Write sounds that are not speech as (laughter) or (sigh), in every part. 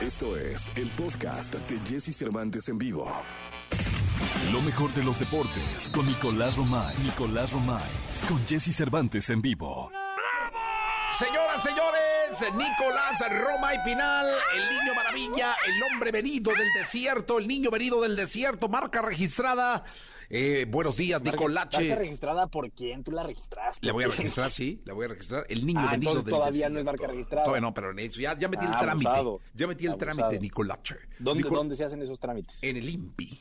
Esto es el podcast de Jesse Cervantes en vivo. Lo mejor de los deportes con Nicolás Romay. Nicolás Romay. Con Jesse Cervantes en vivo. Señoras, señores, Nicolás Roma y Pinal, el niño maravilla, el hombre venido del desierto, el niño venido del desierto, marca registrada. Eh, buenos días, Nicolache. ¿Marca registrada por quién? ¿Tú la registraste? La voy a registrar, sí, la voy a registrar. El niño Ah, entonces del todavía desierto. no es marca registrada. Todavía no, pero ya, ya metí el Ah, trámite. abusado. Ya metí el Abusado. trámite, Nicolache. ¿Dónde, Nicol- ¿Dónde se hacen esos trámites? En el INPI.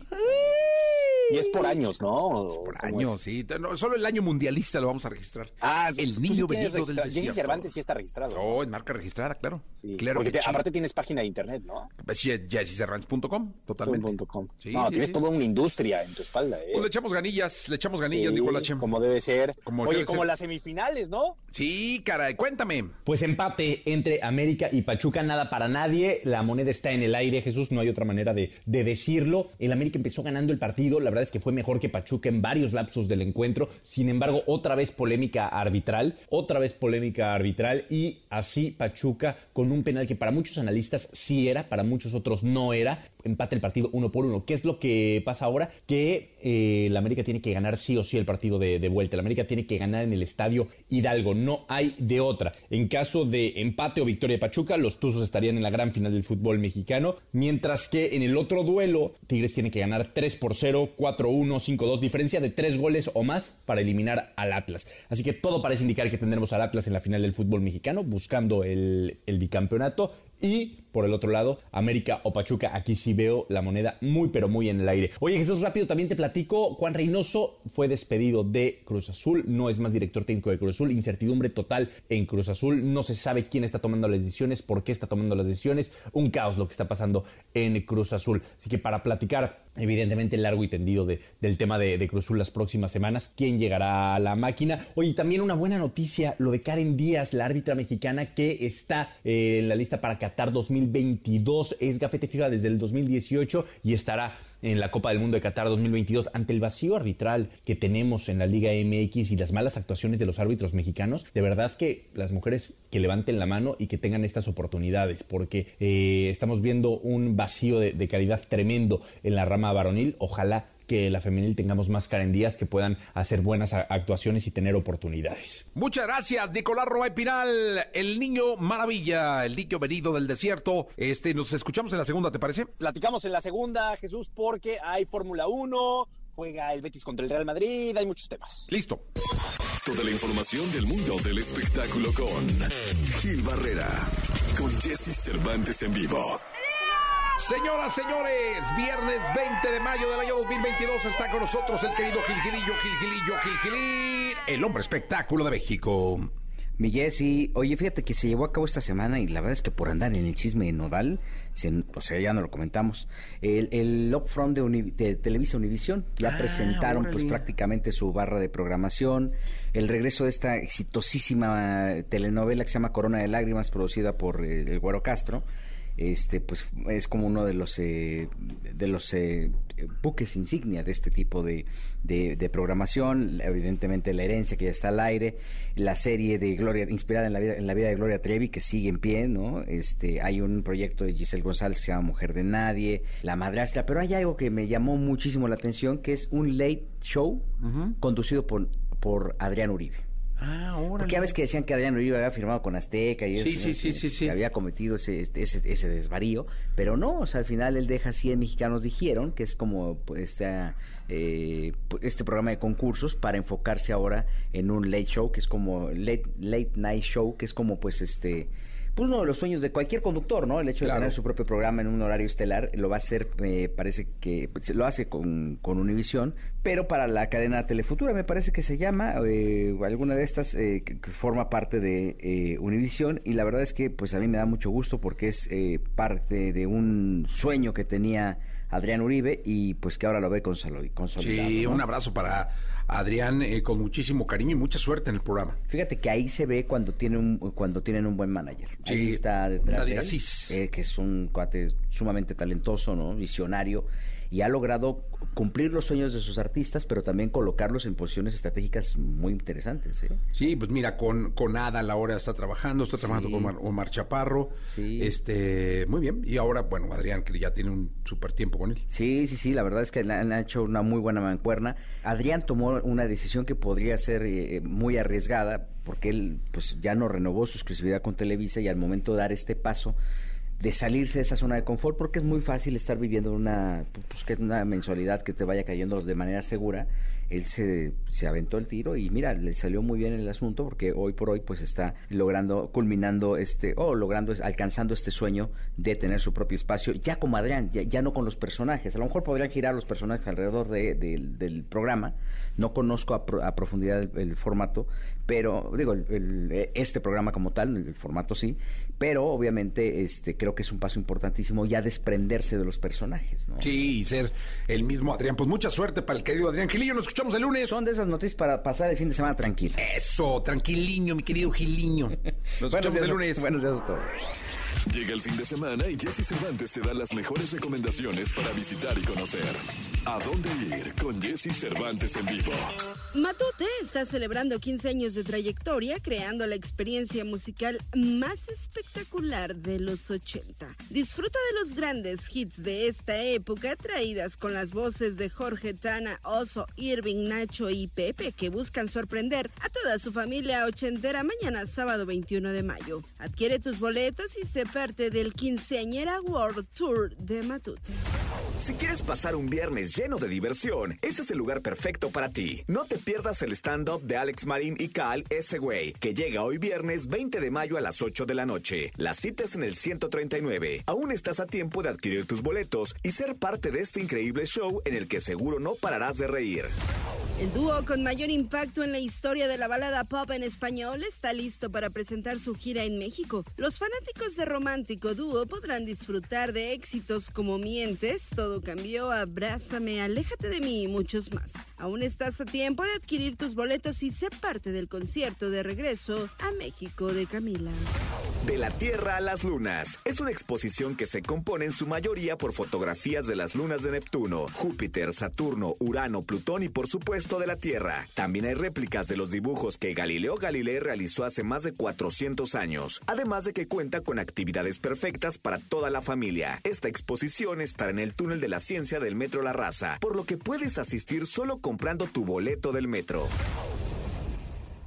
Y es por años, ¿no? ¿O Por años, es? sí. No, solo el año mundialista lo vamos a registrar. Ah, sí. el Tú niño sí venido del desierto. Cervantes sí está registrado. No, en marca registrada, claro. Sí, claro porque te- aparte tienes página de internet, ¿no? Sí, jesscervantes.com, totalmente. Com. Sí, no, sí, tienes sí. toda una industria en tu espalda, ¿eh? Pues le echamos ganillas, le echamos ganillas, Sí, Nicolache. Como debe ser. Como Oye, debe como ser. las semifinales, ¿no? Sí, caray, cuéntame. Pues empate entre América y Pachuca, nada para nadie. La moneda está en el aire, Jesús, no hay otra manera de, de decirlo. El América empezó ganando el partido, la es que fue mejor que Pachuca en varios lapsos del encuentro. Sin embargo, otra vez polémica arbitral, otra vez polémica arbitral y así Pachuca con un penal que para muchos analistas sí era, para muchos otros no era. Empate el partido uno por uno. ¿Qué es lo que pasa ahora? Que eh, la América tiene que ganar sí o sí el partido de, vuelta. La América tiene que ganar en el estadio Hidalgo. No hay de otra. En caso de empate o victoria de Pachuca, los Tuzos estarían en la gran final del fútbol mexicano. Mientras que en el otro duelo, Tigres tiene que ganar 3 por 0, 4-1, 5-2, diferencia de 3 goles o más para eliminar al Atlas. Así que todo parece indicar que tendremos al Atlas en la final del fútbol mexicano, buscando el, el bicampeonato. Y por el otro lado, América o Pachuca, aquí sí veo la moneda muy pero muy en el aire. Oye Jesús, rápido también te platico, Juan Reynoso fue despedido de Cruz Azul, no es más director técnico de Cruz Azul, incertidumbre total en Cruz Azul, no se sabe quién está tomando las decisiones, por qué está tomando las decisiones, un caos lo que está pasando en Cruz Azul. Así que para platicar evidentemente largo y tendido de- del tema de, Cruz Azul las próximas semanas, quién llegará a la máquina. Oye, también una buena noticia, lo de Karen Díaz, la árbitra mexicana que está eh, en la lista para Qatar 2022, es gafete fija desde el 2018 y estará en la Copa del Mundo de Qatar 2022 ante el vacío arbitral que tenemos en la Liga MX y las malas actuaciones de los árbitros mexicanos, de verdad que las mujeres que levanten la mano y que tengan estas oportunidades, porque eh, estamos viendo un vacío de, de calidad tremendo en la rama varonil. Ojalá que la femenil tengamos más Karen Díaz que puedan hacer buenas actuaciones y tener oportunidades. Muchas gracias, Nicolás Roma y Pinal, el niño maravilla, el niño venido del desierto. Este, nos escuchamos en la segunda, ¿te parece? Platicamos en la segunda, Jesús, porque hay Fórmula 1, juega el Betis contra el Real Madrid, hay muchos temas. Listo. Toda la información del mundo del espectáculo con Gil Barrera, con Jesse Cervantes en vivo. Señoras, señores, viernes 20 de mayo del año 2022 está con nosotros el querido Gilgilillo, Gilgilillo, Gilgilín, el hombre espectáculo de México. Mi Jessy, oye, fíjate que se llevó a cabo esta semana y la verdad es que por andar en el chisme de Nodal, se- o sea, ya no lo comentamos, el, el upfront de, Televisa Univisión, ya Ah, presentaron pues prácticamente su barra de programación, el regreso de esta exitosísima telenovela que se llama Corona de Lágrimas, producida por eh, el Güero Castro, este pues es como uno de los eh, de los eh, buques insignia de este tipo de, de- de programación. Evidentemente la herencia que ya está al aire la serie de Gloria inspirada en la vida en la vida de Gloria Trevi que sigue en pie no este hay un proyecto de Giselle González que se llama Mujer de Nadie la madrastra pero hay algo que me llamó muchísimo la atención que es un late show conducido por por Adrián Uribe Ah, órale. porque ya ves que decían que Adrián Uribe había firmado con Azteca y eso, sí, sí, sí, sí. había cometido ese, este- ese, ese desvarío, pero no, o sea, al final él deja 100 mexicanos dijeron, que es como pues, esta, eh, este programa de concursos para enfocarse ahora en un late show, que es como late, late night show, que es como pues este pues uno de los sueños de cualquier conductor, ¿no? El hecho Claro. de tener su propio programa en un horario estelar lo va a hacer, me parece que pues, lo hace con, con Univisión, pero para la cadena Telefutura me parece que se llama, eh, alguna de estas eh, que, que forma parte de eh, Univisión y la verdad es que pues a mí me da mucho gusto porque es eh, parte de un sueño que tenía Adrián Uribe y pues que ahora lo ve consoli- consolidado. Sí, ¿no? un abrazo para Adrián eh, con muchísimo cariño y mucha suerte en el programa. Fíjate que ahí se ve cuando tiene un cuando tienen un buen manager. Sí, ahí está detrás Nadir de él, eh, que es un cuate sumamente talentoso, ¿no? Visionario y ha logrado cumplir los sueños de sus artistas, pero también colocarlos en posiciones estratégicas muy interesantes. ¿eh? Sí, pues mira, con, con Ada Laura está trabajando, está trabajando con Omar, Chaparro. Sí. Este, muy bien. Y ahora, bueno, Adrián, que ya tiene un súper tiempo con él. Sí, sí, sí, la verdad es que han hecho una muy buena mancuerna. Adrián tomó una decisión que podría ser eh, muy arriesgada, porque él pues ya no renovó su exclusividad con Televisa y al momento de dar este paso de salirse de esa zona de confort porque es muy fácil estar viviendo una pues, que una mensualidad que te vaya cayendo de manera segura. Él se, se aventó el tiro y mira le salió muy bien el asunto porque hoy por hoy pues está logrando culminando este o logrando alcanzando este sueño de tener su propio espacio ya como Adrián ya, no con los personajes. A lo mejor podrían girar los personajes alrededor de, del programa. No conozco a, profundidad el, formato pero digo este programa como tal el formato sí pero obviamente este creo que es un paso importantísimo ya desprenderse de los personajes, ¿no? Sí, y ser el mismo Adrián. Pues mucha suerte para el querido Adrián Gilillo, nos escuchamos el lunes. Son de esas noticias para pasar el fin de semana tranquilo. Eso, tranquiliño, mi querido Giliño. Nos (laughs) escuchamos el lunes. Buenos días a todos. Llega el fin de semana y Jesse Cervantes te da las mejores recomendaciones para visitar y conocer. ¿A dónde ir con Jesse Cervantes en vivo? Matute está celebrando 15 años de trayectoria, creando la experiencia musical más espectacular de los 80. Disfruta de los grandes hits de esta época, traídas con las voces de Jorge Tana, Oso, Irving, Nacho y Pepe, que buscan sorprender a toda su familia ochentera mañana sábado 21 de mayo. Adquiere tus boletos y se parte del quinceañera World Tour de Matute. Si quieres pasar un viernes lleno de diversión, ese es el lugar perfecto para ti. No te pierdas el stand-up de Alex Marín y Cal Ese Güey, que llega hoy viernes 20 de mayo a las 8 de la noche. La cita es en el 139. Aún estás a tiempo de adquirir tus boletos y ser parte de este increíble show en el que seguro no pararás de reír. El dúo con mayor impacto en la historia de la balada pop en español está listo para presentar su gira en México. Los fanáticos de romántico dúo podrán disfrutar de éxitos como Mientes, Todo cambió, Abrázame, Aléjate de mí y muchos más. Aún estás a tiempo de adquirir tus boletos y ser parte del concierto de regreso a México de Camila. De la Tierra a las Lunas es una exposición que se compone en su mayoría por fotografías de las lunas de Neptuno, Júpiter, Saturno, Urano, Plutón y por supuesto de la Tierra. También hay réplicas de los dibujos que Galileo Galilei realizó hace más de 400 años, además de que cuenta con actividades perfectas para toda la familia. Esta exposición estará en el túnel de la ciencia del Metro La Raza, por lo que puedes asistir solo comprando tu boleto del metro.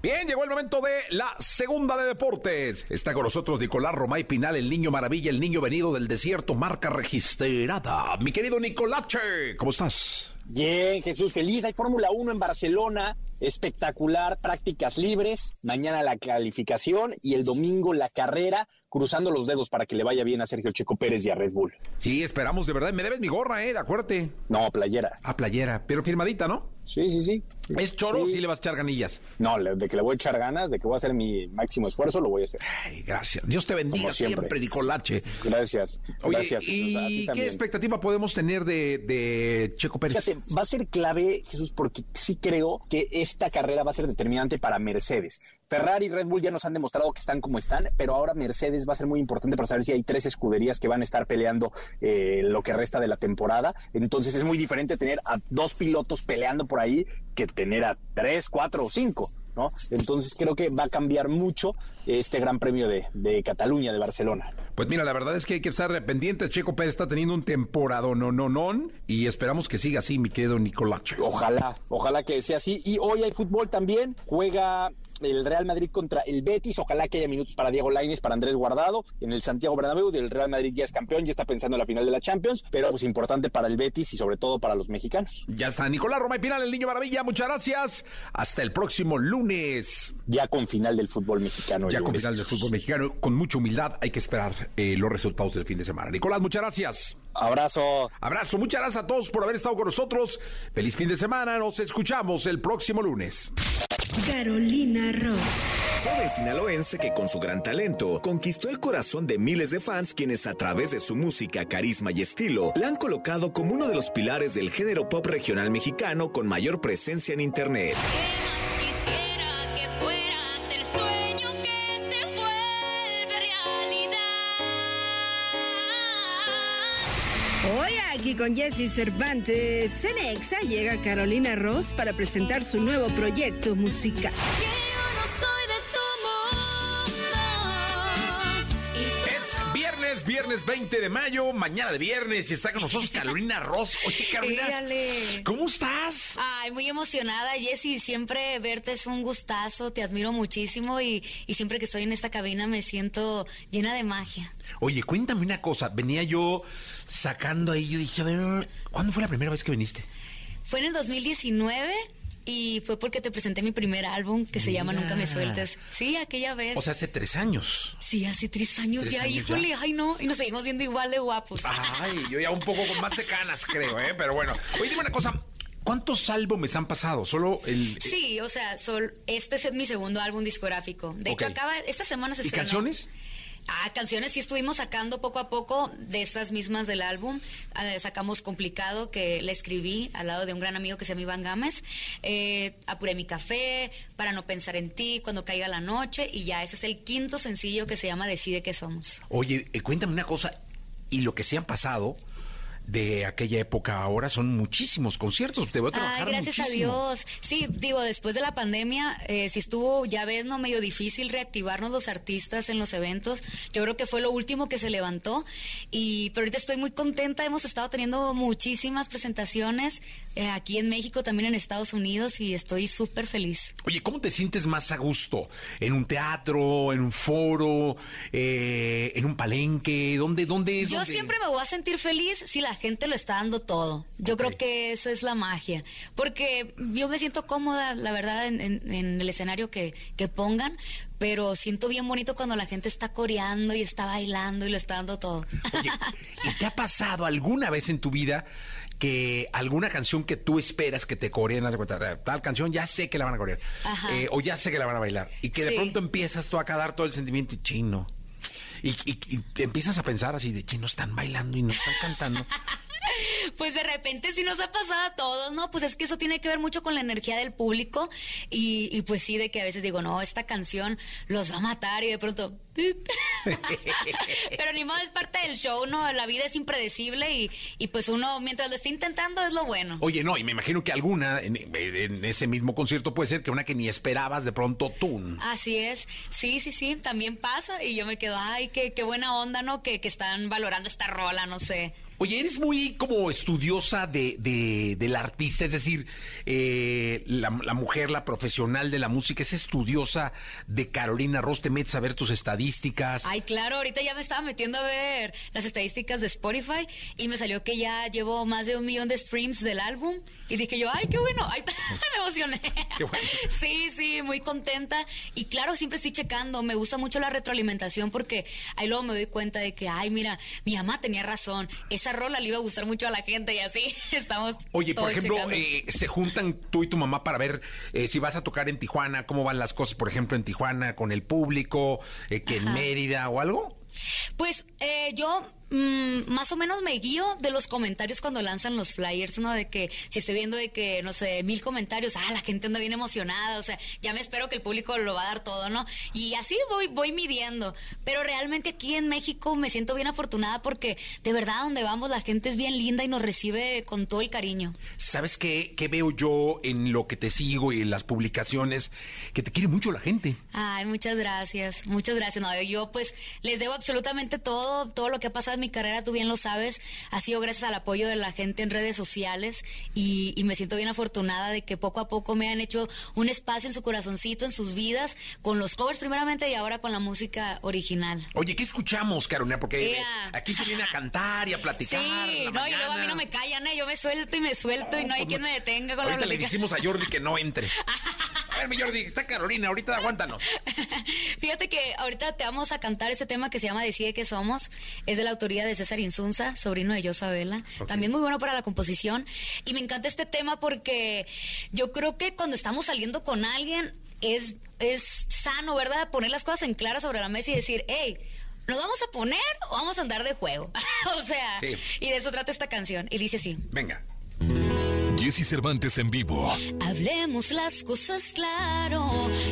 Bien, llegó el momento de la segunda de deportes. Está con nosotros Nicolás Romay Pinal, el niño maravilla, el niño venido del desierto, marca registrada. Mi querido Nicolache, ¿cómo estás? Bien, Jesús, feliz. Hay Fórmula 1 en Barcelona, espectacular, prácticas libres. Mañana la calificación y el domingo la carrera cruzando los dedos para que le vaya bien a Sergio Checo Pérez y a Red Bull. Sí, esperamos de verdad. Me debes mi gorra, eh, acuérdate. No, playera. Ah, playera, pero firmadita, ¿no? Sí, sí, sí. ¿Es choro o sí le vas a echar ganillas? No, de que le voy a echar ganas, de que voy a hacer mi máximo esfuerzo, lo voy a hacer. Ay, gracias. Dios te bendiga siempre. Nicolache. Gracias. gracias. ¿Y qué expectativa podemos tener de, Checo Pérez? Fíjate, va a ser clave, Jesús, porque sí creo que esta carrera va a ser determinante para Mercedes. Ferrari y Red Bull ya nos han demostrado que están como están, pero ahora Mercedes va a ser muy importante para saber si hay tres escuderías que van a estar peleando eh, lo que resta de la temporada. Entonces es muy diferente tener a dos pilotos peleando por ahí que tener a tres, cuatro o cinco. ¿No? Entonces creo que va a cambiar mucho este Gran Premio de, de, Cataluña, de Barcelona. Pues mira, la verdad es que hay que estar pendientes. Checo Pérez está teniendo un temporada no, no, no, y esperamos que siga así, mi querido Nicolache. Ojalá, ojalá que sea así. Y hoy hay fútbol también. Juega el Real Madrid contra el Betis. Ojalá que haya minutos para Diego Lainez, para Andrés Guardado en el Santiago Bernabéu. El Real Madrid ya es campeón, ya está pensando en la final de la Champions, pero pues importante para el Betis y sobre todo para los mexicanos. Ya está Nicolás Roma y Pinal, el Niño Maravilla. Muchas gracias. Hasta el próximo lunes. Ya con final del fútbol mexicano. Ya con final del fútbol mexicano. Con mucha humildad hay que esperar eh, los resultados del fin de semana. Nicolás, muchas gracias. Abrazo. Abrazo. Muchas gracias a todos por haber estado con nosotros. Feliz fin de semana. Nos escuchamos el próximo lunes. Carolina Ross. Joven sinaloense que con su gran talento conquistó el corazón de miles de fans quienes a través de su música, carisma y estilo la han colocado como uno de los pilares del género pop regional mexicano con mayor presencia en internet. Hoy aquí con Jesse Cervantes, Cenexa llega Carolina Ross para presentar su nuevo proyecto musical. Es viernes, viernes 20 de mayo, mañana de viernes, y está con nosotros Carolina Ross. Oye, Carolina. ¿cómo estás? Ay, muy emocionada, Jessy. Siempre verte es un gustazo, te admiro muchísimo y, y siempre que estoy en esta cabina me siento llena de magia. Oye, cuéntame una cosa. Venía yo sacando ahí, yo dije, a ver, ¿cuándo fue la primera vez que viniste? Fue en el 2019 y fue porque te presenté mi primer álbum que se llama Nunca me sueltes. Sí, aquella vez. O sea, hace tres años. sí, hace tres años ¿Tres ya, años híjole, ya? ay no, y nos seguimos viendo igual de guapos. Ay, yo ya un poco con más de canas, creo, ¿eh? Pero bueno. Oye, dime una cosa. ¿Cuántos álbumes han pasado? Solo el... Sí, o sea, sol- este es mi segundo álbum discográfico. De hecho, acaba, esta semana se ¿Y estrenó. canciones? Ah, canciones sí estuvimos sacando poco a poco de estas mismas del álbum. Ah, sacamos Complicado, que le escribí al lado de un gran amigo que se llama Iván Gámez. Eh, Apuré mi café, Para no pensar en ti, Cuando caiga la noche. Y ya ese es el quinto sencillo que se llama Decide que somos. Oye, eh, cuéntame una cosa. Y lo que se han pasado de aquella época ahora son muchísimos conciertos. Te voy a trabajar Ay, gracias muchísimo. a Dios. Sí, digo, después de la pandemia, eh, si estuvo, ya ves, no medio difícil reactivarnos los artistas en los eventos. Yo creo que fue lo último que se levantó. Y pero ahorita estoy muy contenta. Hemos estado teniendo muchísimas presentaciones eh, aquí en México, también en Estados Unidos, y estoy súper feliz. Oye, ¿cómo te sientes más a gusto? ¿En un teatro, en un foro, eh, en un palenque? ¿Dónde, dónde es? Yo siempre me voy a sentir feliz si la gente lo está dando todo. Yo creo que eso es la magia. Porque yo me siento cómoda, la verdad, en, en- en el escenario que, que pongan, pero siento bien bonito cuando la gente está coreando y está bailando y lo está dando todo. Oye, (laughs) ¿y te ha pasado alguna vez en tu vida que alguna canción que tú esperas que te coreen, tal canción ya sé que la van a corear, eh, o ya sé que la van a bailar, y que de pronto empiezas tú a dar todo el sentimiento y chino, y, y- y empiezas a pensar así de chino, están bailando y no están cantando. (laughs) Pues de repente sí nos ha pasado a todos, ¿no? Pues es que eso tiene que ver mucho con la energía del público y, y pues sí, de que a veces digo, no, esta canción los va a matar y de pronto... (laughs) (laughs) Pero ni modo, es parte del show, ¿no? La vida es impredecible y, y pues uno, mientras lo esté intentando, es lo bueno. Oye, no, y me imagino que alguna en, en ese mismo concierto puede ser que una que ni esperabas de pronto tú. Así es, sí, sí, sí, también pasa y yo me quedo, ay, qué, qué buena onda, ¿no? Que, que están valorando esta rola, no sé. Oye, eres muy como estudiosa de, de- del artista, es decir, eh, la, la mujer, la profesional de la música, es estudiosa de Carolina Ross, te metes a ver tus estadísticas. Ay, claro, ahorita ya me estaba metiendo a ver las estadísticas de Spotify y me salió que ya llevo más de un millón de streams del álbum y dije yo, ay, qué bueno, ay, (laughs) me emocioné. Qué bueno. (laughs) Sí, sí, muy contenta y claro, siempre estoy checando, me gusta mucho la retroalimentación porque ahí luego me doy cuenta de que, ay, mira, mi mamá tenía razón, esa rola le iba a gustar mucho a la gente y así (laughs) estamos. Oye, por ejemplo, eh, se juntan tú y tu mamá para ver eh, si vas a tocar en Tijuana, cómo van las cosas, por ejemplo, en Tijuana con el público, eh, que en. Mérida o algo. Pues eh, yo mm, más o menos me guío de los comentarios cuando lanzan los flyers, ¿no? De que si estoy viendo de que, no sé, mil comentarios, ah, la gente anda bien emocionada, o sea, ya me espero que el público lo va a dar todo, ¿no? Y así voy, voy midiendo. Pero realmente aquí en México me siento bien afortunada porque de verdad donde vamos la gente es bien linda y nos recibe con todo el cariño. ¿Sabes qué, qué veo yo en lo que te sigo y en las publicaciones? Que te quiere mucho la gente. Ay, muchas gracias, muchas gracias. No, yo pues les debo absolutamente todo, todo lo que ha pasado en mi carrera, tú bien lo sabes, ha sido gracias al apoyo de la gente en redes sociales y, y me siento bien afortunada de que poco a poco me han hecho un espacio en su corazoncito, en sus vidas, con los covers primeramente y ahora con la música original. Oye, ¿qué escuchamos, Carolina? Porque eh, aquí se viene a cantar y a platicar. Sí, la no, y luego a mí no me callan, ¿eh? Yo me suelto y me suelto y no hay pues quien no. me detenga con la Ahorita le plática. decimos a Jordi que no entre. (laughs) Jordi, está Carolina, ahorita aguántanos. (laughs) Fíjate que ahorita te vamos a cantar este tema que se llama Decide que somos. Es de la autoría de César Insunza, sobrino de Josabela. También muy bueno para la composición. Y me encanta este tema porque yo creo que cuando estamos saliendo con alguien es, es sano, ¿verdad? Poner las cosas en claras sobre la mesa y decir, hey, ¿nos vamos a poner o vamos a andar de juego? (laughs) o sea, Sí. y de eso trata esta canción. Y dice así. Venga. Jesse Cervantes en vivo. Hablemos las cosas claro.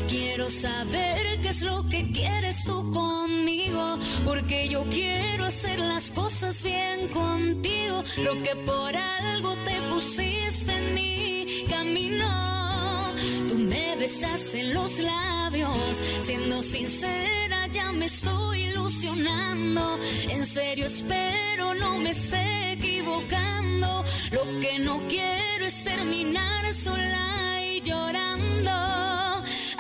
Quiero saber qué es lo que quieres tú conmigo. Porque yo quiero hacer las cosas bien contigo. Lo que por algo te pusiste en mi camino. Tú me besas en los labios. Siendo sincera, ya me estoy ilusionando. En serio, espero no me esté equivocando. Lo que no quiero es terminar sola y llorando.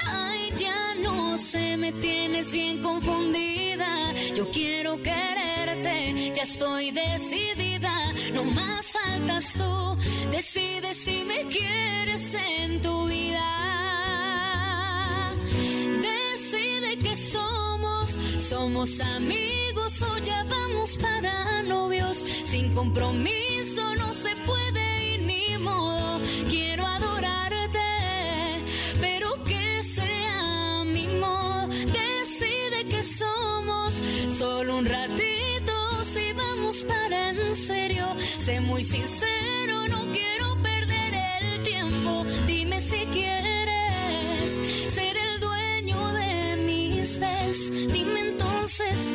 Ay, ya no sé, me tienes bien confundida. Yo quiero quererte, ya estoy decidida. No más faltas tú. Decide si me quieres en tu vida. Que somos, somos amigos o ya vamos para novios. Sin compromiso no se puede ir ni modo. Quiero adorarte, pero que sea mi modo. Decide que somos solo un ratito. Si vamos para en serio, sé muy sincero, no quiero perder el tiempo. Dime si quieres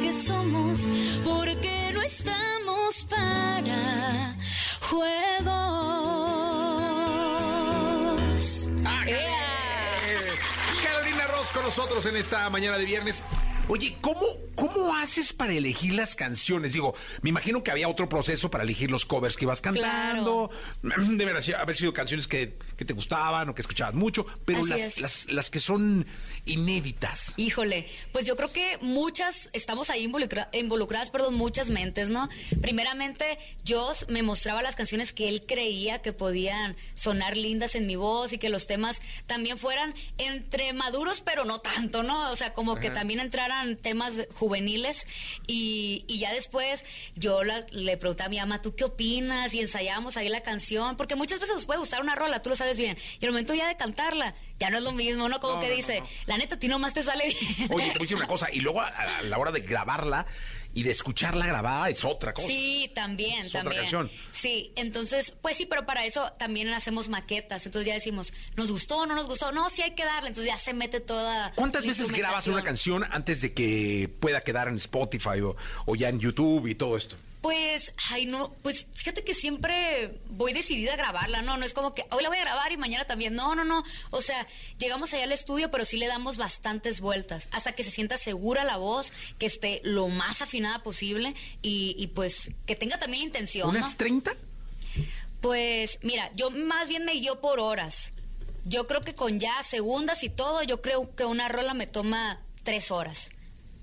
qué somos, porque no estamos para juegos. Carolina Ross con nosotros en esta mañana de viernes. Oye, ¿cómo, ¿cómo haces para elegir las canciones? Digo, me imagino que había otro proceso para elegir los covers que ibas cantando. (clears throat) Deben haber sido canciones que, que te gustaban o que escuchabas mucho, pero las, las, las que son inéditas. Híjole, pues yo creo que muchas, estamos ahí involucra- involucradas, perdón, muchas mentes, ¿no? Primeramente, Joss me mostraba las canciones que él creía que podían sonar lindas en mi voz y que los temas también fueran entre maduros, pero no tanto, ¿no? O sea, como que también entraran temas de- juveniles y, y ya después yo la- le preguntaba a mi mamá, ¿tú qué opinas? Y ensayábamos ahí la canción, porque muchas veces nos puede gustar una rola, tú lo sabes bien, y al momento ya de cantarla, ya no es lo mismo, ¿no? Como No, que no, dice, no. la neta, a ti nomás te sale bien. Oye, te voy a decir una cosa, y luego a, a la hora de grabarla y de escucharla grabada es otra cosa. Sí, también, Es otra canción. Sí, entonces, pues sí, pero para eso también hacemos maquetas. Entonces ya decimos, ¿nos gustó no nos gustó? No, sí hay que darle. Entonces ya se mete toda. ¿Cuántas la veces grabas una canción antes de que pueda quedar en Spotify o, o ya en YouTube y todo esto? Pues, ay, no, pues fíjate que siempre voy decidida a grabarla, ¿no? No es como que hoy la voy a grabar y mañana también. No, no, no. O sea, llegamos allá al estudio, pero sí le damos bastantes vueltas hasta que se sienta segura la voz, que esté lo más afinada posible y, y pues que tenga también intención. ¿no? ¿Unas 30? Pues mira, yo más bien me guío por horas. Yo creo que con ya segundas y todo, yo creo que una rola me toma tres horas.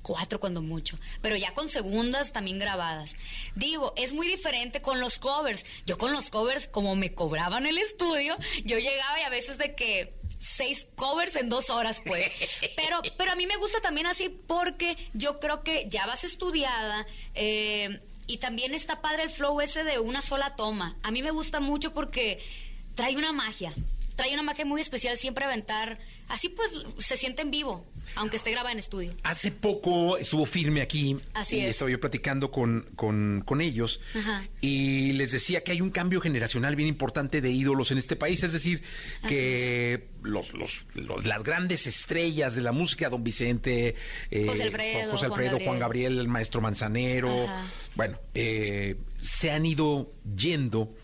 Cuatro cuando mucho. Pero ya con segundas también grabadas. Digo, es muy diferente con los covers. Yo con los covers, como me cobraban el estudio, yo llegaba y a veces de que seis covers en dos horas, pues. (laughs) Pero, pero a mí me gusta también así porque yo creo que ya vas estudiada. eh, y también está padre el flow ese de una sola toma. A mí me gusta mucho porque trae una magia. Trae una magia muy especial siempre aventar. Así pues se siente en vivo, aunque esté grabada en estudio. Hace poco estuvo firme aquí Así y es. estaba yo platicando con, con, con ellos Ajá. y les decía que hay un cambio generacional bien importante de ídolos en este país, es decir, Así que los, los, los- las grandes estrellas de la música, Don Vicente, eh, José Alfredo, José Juan Alfredo, Juan Gabriel. Gabriel, el maestro Manzanero, Ajá. bueno, eh, se han ido yendo.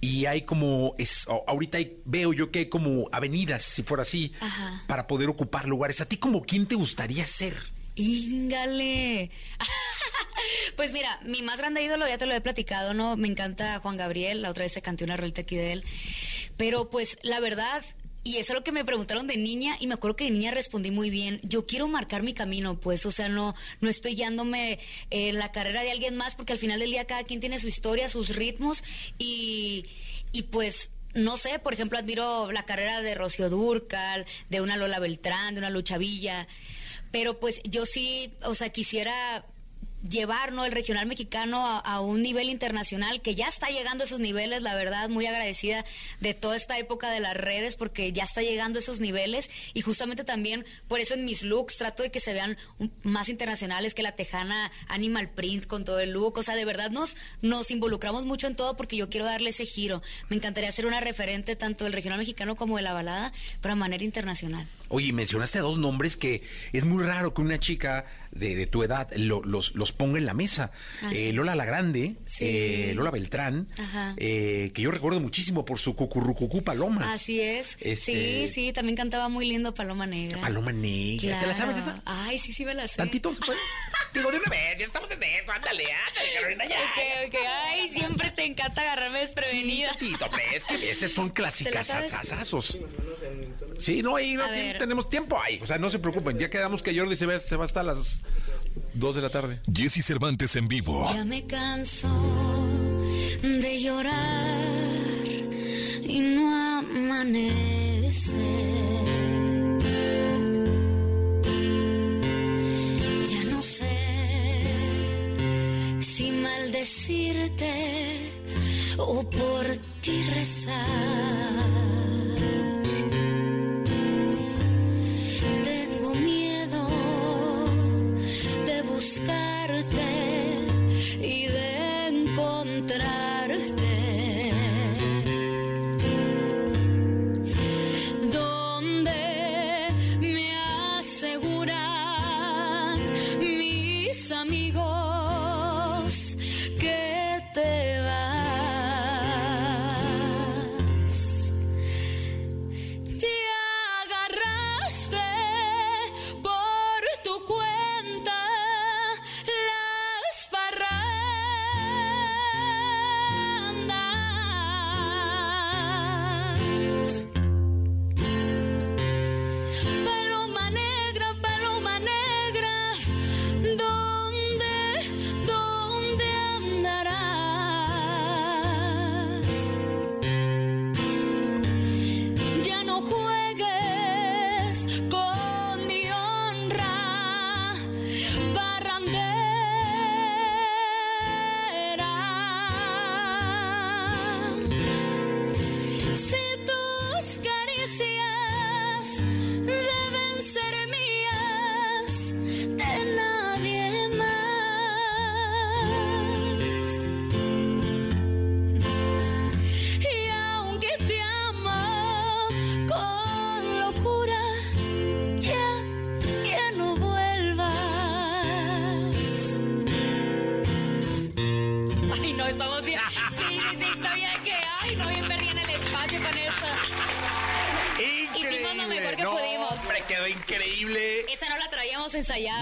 Y hay como, es, ahorita hay- veo yo que hay como avenidas, si fuera así, Ajá. para poder ocupar lugares. ¿A ti como quién te gustaría ser? ¡Íngale! (laughs) pues mira, mi más grande ídolo, ya te lo he platicado, ¿no? Me encanta Juan Gabriel, la otra vez se canté una rolita aquí de él. Pero pues la verdad, y eso es lo que me preguntaron de niña, y me acuerdo que de niña respondí muy bien, yo quiero marcar mi camino, pues, o sea, no, no estoy guiándome en la carrera de alguien más, porque al final del día cada quien tiene su historia, sus ritmos, y, y pues no sé, por ejemplo, admiro la carrera de Rocío Durcal, de una Lola Beltrán, de una Lucha Villa, pero pues yo sí, o sea, quisiera llevar ¿no? el regional mexicano a, un nivel internacional que ya está llegando a esos niveles, la verdad, muy agradecida de toda esta época de las redes porque ya está llegando a esos niveles y justamente también por eso en mis looks trato de que se vean un- más internacionales que la tejana Animal Print con todo el look, o sea, de verdad nos, nos involucramos mucho en todo porque yo quiero darle ese giro. Me encantaría ser una referente tanto del regional mexicano como de la balada, pero a manera internacional. Oye, mencionaste a dos nombres que es muy raro que una chica de, de tu edad lo- los, los ponga en la mesa. Así Eh. Lola la Grande, Sí. eh, Lola Beltrán, Ajá. eh, que yo recuerdo muchísimo por su cucurrucucú paloma. Así es. Este- Sí, sí, también cantaba muy lindo Paloma Negra. Paloma negra. ¿Te la sabes Claro. esa? Ay, sí, sí me la sé. ¿Tantito? ¿se puede? (laughs) Digo, de una vez, ya estamos en esto, ándale, ándale, Carolina, ya. Ok, ok. Ay, siempre te encanta agarrarme Sí, desprevenida. tantito, hombre, es que a veces son (laughs) clásicas asazazos. Sí, no, ahí no A tien- tenemos tiempo ahí, o sea, no se preocupen, ya quedamos que Jordi se va, se va hasta las 2 de la tarde. Jesse Cervantes en vivo. Ya me canso de llorar y no amanece. Ya no sé si maldecirte o por ti rezar.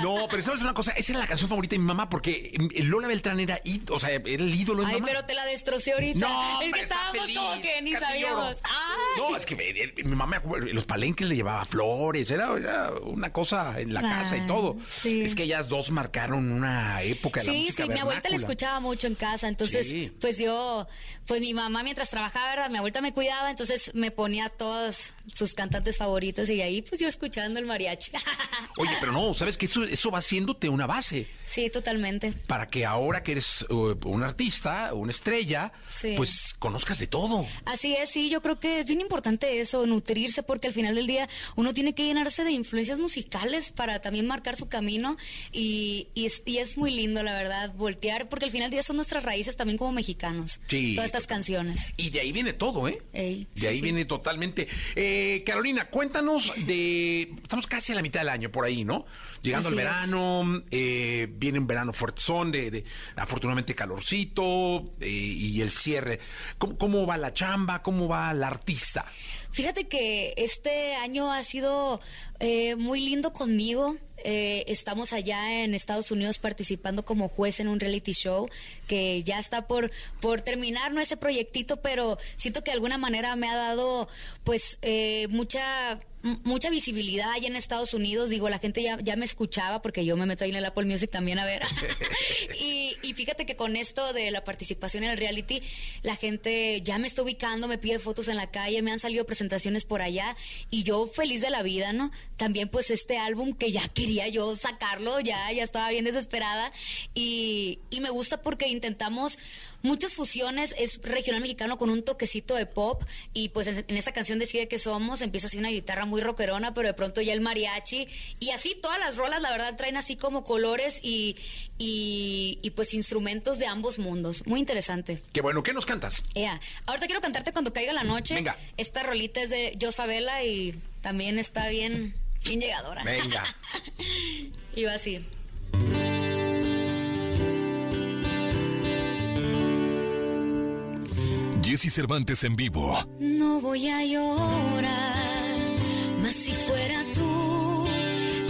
No, pero sabes una cosa, esa era la canción favorita de mi mamá porque mm, Lola Beltrán era, o sea, era el ídolo de mi Ay, mamá. pero te la destrocé ahorita. No, es que está estábamos feliz, como que ni sabíamos. lloro. No, es que eh, mi mamá, los palenques le llevaba flores, era, era una cosa en la casa y Ay, todo. sí. Es que ellas dos marcaron una época de la Sí, música sí, mi abuelita la escuchaba mucho en casa, entonces, Sí. pues yo, pues mi mamá mientras trabajaba, ¿verdad? Mi abuelita me cuidaba, entonces me ponía todos sus cantantes favoritos y ahí, pues yo escuchando el mariachi. (laughs) Oye, pero no, sabes que eso, eso va haciéndote una base sí, totalmente. para que ahora que eres uh, un artista, una estrella, Sí. pues conozcas de todo. Así es, sí, yo creo que es bien importante eso, nutrirse, porque al final del día uno tiene que llenarse de influencias musicales para también marcar su camino y, y es, y es muy lindo, la verdad, voltear, porque al final del día son nuestras raíces también como mexicanos. Sí. Todas estas canciones. Y de ahí viene todo, ¿eh? Ey, de sí, ahí sí. viene totalmente. Eh, Carolina, cuéntanos de. Estamos casi a la mitad del año por ahí, ¿no? Llegando Así es. verano, eh, viene un verano fuertezón, de, de afortunadamente calorcito eh, y el cierre. ¿Cómo, ¿Cómo va la chamba? ¿Cómo va la artista? Fíjate que este año ha sido eh, muy lindo conmigo. Eh, estamos allá en Estados Unidos participando como juez en un reality show que ya está por, por terminar, no ese proyectito, pero siento que de alguna manera me ha dado pues eh, mucha mucha visibilidad allá en Estados Unidos. Digo, la gente ya, ya me escuchaba porque yo me meto ahí en el Apple Music también a ver. (laughs) (laughs) y, y fíjate que con esto de la participación en el reality, la gente ya me está ubicando, me pide fotos en la calle, me han salido presentaciones por allá y yo feliz de la vida, ¿no? También pues este álbum que ya quería yo sacarlo, ya, ya estaba bien desesperada y, y me gusta porque intentamos muchas fusiones, es regional mexicano con un toquecito de pop y pues en, en esta canción decide que somos, empieza así una guitarra muy rockerona, pero de pronto ya el mariachi y así todas las rolas la verdad traen así como colores y, y, y, pues instrumentos de ambos mundos, muy interesante. Qué bueno, ¿qué nos cantas? Ea, ahorita quiero cantarte cuando caiga la noche. Venga. Esta rolita es de Jos Favela y también está bien, bien llegadora. Venga. (laughs) y va así. Jesse Cervantes en vivo. No voy a llorar, mas si fuera tú,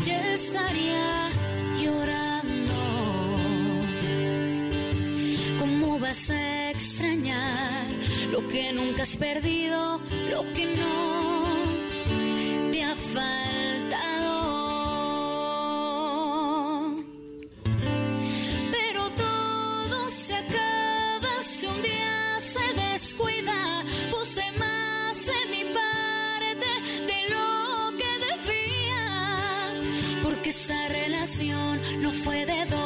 ya estaría llorando. ¿Cómo vas a extrañar lo que nunca has perdido, lo que no te ha faltado? No fue de dos,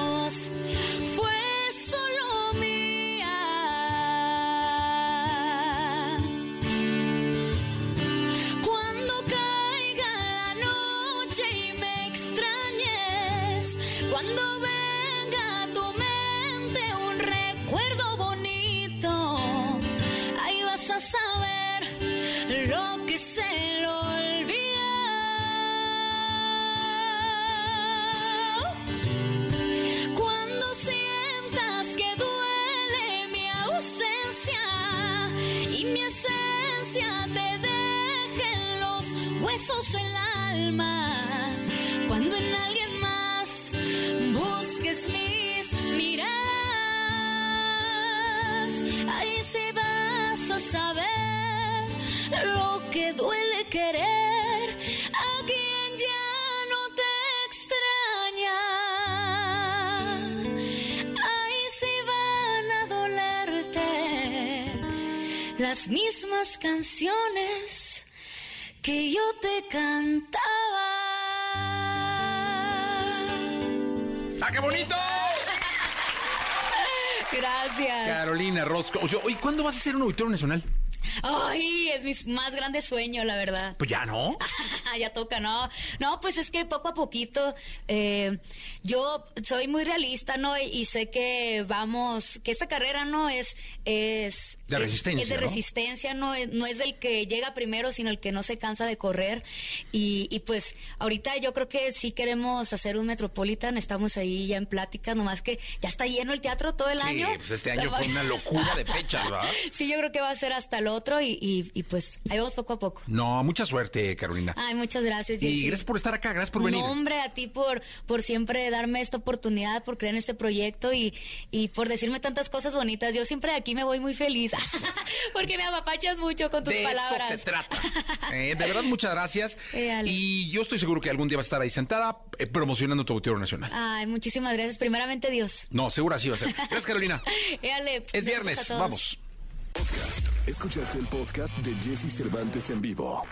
lo que duele querer a quien ya no te extraña. Ahí sí van a dolerte las mismas canciones que yo te cantaba. ¡Ah, qué bonito! Gracias. Carolina Rosco. Oye, oye, ¿cuándo vas a hacer un auditorio nacional? Ay, es mi más grande sueño, la verdad. Pues ya, ¿no? (laughs) ya toca, ¿no? No, pues es que poco a poquito, eh, yo soy muy realista, ¿no? Y, y sé que vamos, que esta carrera no es... es De es- resistencia, Es de ¿no? resistencia, no es, no es del que llega primero, sino el que no se cansa de correr. Y, y pues ahorita yo creo que sí queremos hacer un Metropolitan, estamos ahí ya en plática, nomás que ya está lleno el teatro todo el Sí, año. pues este año (laughs) fue una locura de fechas, ¿verdad? Sí, yo creo que va a ser hasta el otro y, y- y pues ahí vamos poco a poco. No, mucha suerte, Carolina. Ay, muchas gracias, y Jessy. gracias por estar acá, gracias por venir. No, hombre, a ti por, por siempre darme esta oportunidad, por creer en este proyecto y, y por decirme tantas cosas bonitas. Yo siempre de aquí me voy muy feliz, (laughs) porque me apapachas mucho con tus de palabras. eso se trata. (laughs) Eh, de verdad, muchas gracias. Eh, y yo estoy seguro que algún día vas a estar ahí sentada eh, promocionando tu auditorio nacional. Ay, muchísimas gracias. Primeramente, Dios. No, seguro así va a ser. Gracias, Carolina. (laughs) Eh, Ale, Es viernes, vamos. Escuchaste el podcast de Jesse Cervantes en vivo.